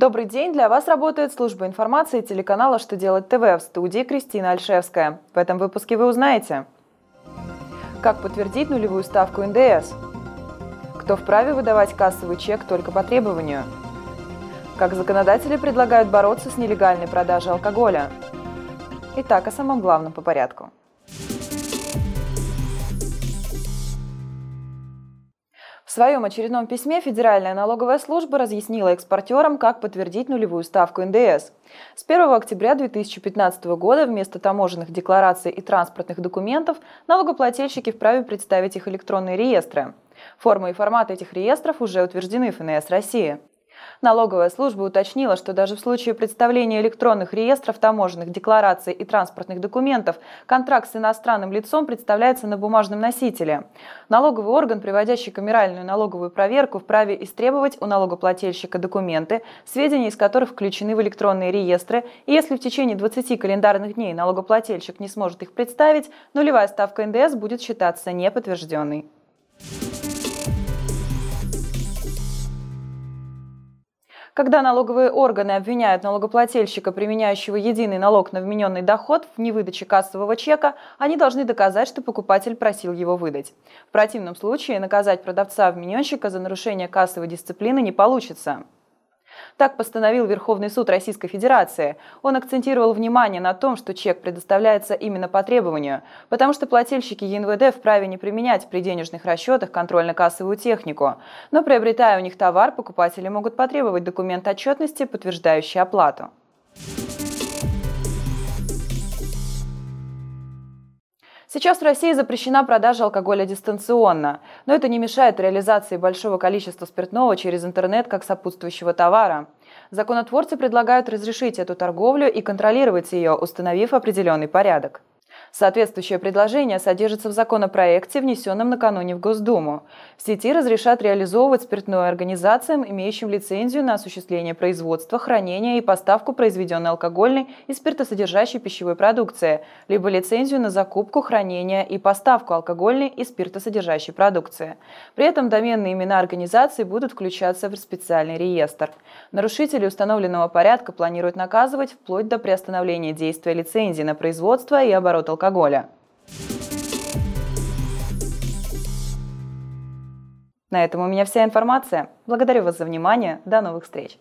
Добрый день! Для вас работает служба информации телеканала «Что делать ТВ» в студии Кристина Альшевская. В этом выпуске вы узнаете, как подтвердить нулевую ставку НДС, кто вправе выдавать кассовый чек только по требованию, как законодатели предлагают бороться с нелегальной продажей алкоголя. Итак, о самом главном по порядку – В своем очередном письме Федеральная налоговая служба разъяснила экспортерам, как подтвердить нулевую ставку НДС. С 1 октября 2015 года вместо таможенных деклараций и транспортных документов налогоплательщики вправе представить их электронные реестры. Форма и формат этих реестров уже утверждены ФНС России. Налоговая служба уточнила, что даже в случае представления электронных реестров, таможенных деклараций и транспортных документов контракт с иностранным лицом представляется на бумажном носителе. Налоговый орган, приводящий камеральную налоговую проверку, вправе истребовать у налогоплательщика документы, сведения из которых включены в электронные реестры, и если в течение 20 календарных дней налогоплательщик не сможет их представить, нулевая ставка НДС будет считаться неподтвержденной. Когда налоговые органы обвиняют налогоплательщика, применяющего единый налог на вмененный доход в невыдаче кассового чека, они должны доказать, что покупатель просил его выдать. В противном случае наказать продавца-вмененщика за нарушение кассовой дисциплины не получится. Так постановил Верховный суд Российской Федерации. Он акцентировал внимание на том, что чек предоставляется именно по требованию, потому что плательщики ЕНВД вправе не применять при денежных расчетах контрольно-кассовую технику. Но приобретая у них товар, покупатели могут потребовать документ отчетности, подтверждающий оплату. Сейчас в России запрещена продажа алкоголя дистанционно, но это не мешает реализации большого количества спиртного через интернет как сопутствующего товара. Законотворцы предлагают разрешить эту торговлю и контролировать ее, установив определенный порядок. Соответствующее предложение содержится в законопроекте, внесенном накануне в Госдуму. В сети разрешат реализовывать спиртное организациям, имеющим лицензию на осуществление производства, хранения и поставку произведенной алкогольной и спиртосодержащей пищевой продукции, либо лицензию на закупку, хранение и поставку алкогольной и спиртосодержащей продукции. При этом доменные имена организаций будут включаться в специальный реестр. Нарушители установленного порядка планируют наказывать вплоть до приостановления действия лицензии на производство и оборот алкоголя алкоголя. На этом у меня вся информация. Благодарю вас за внимание. До новых встреч.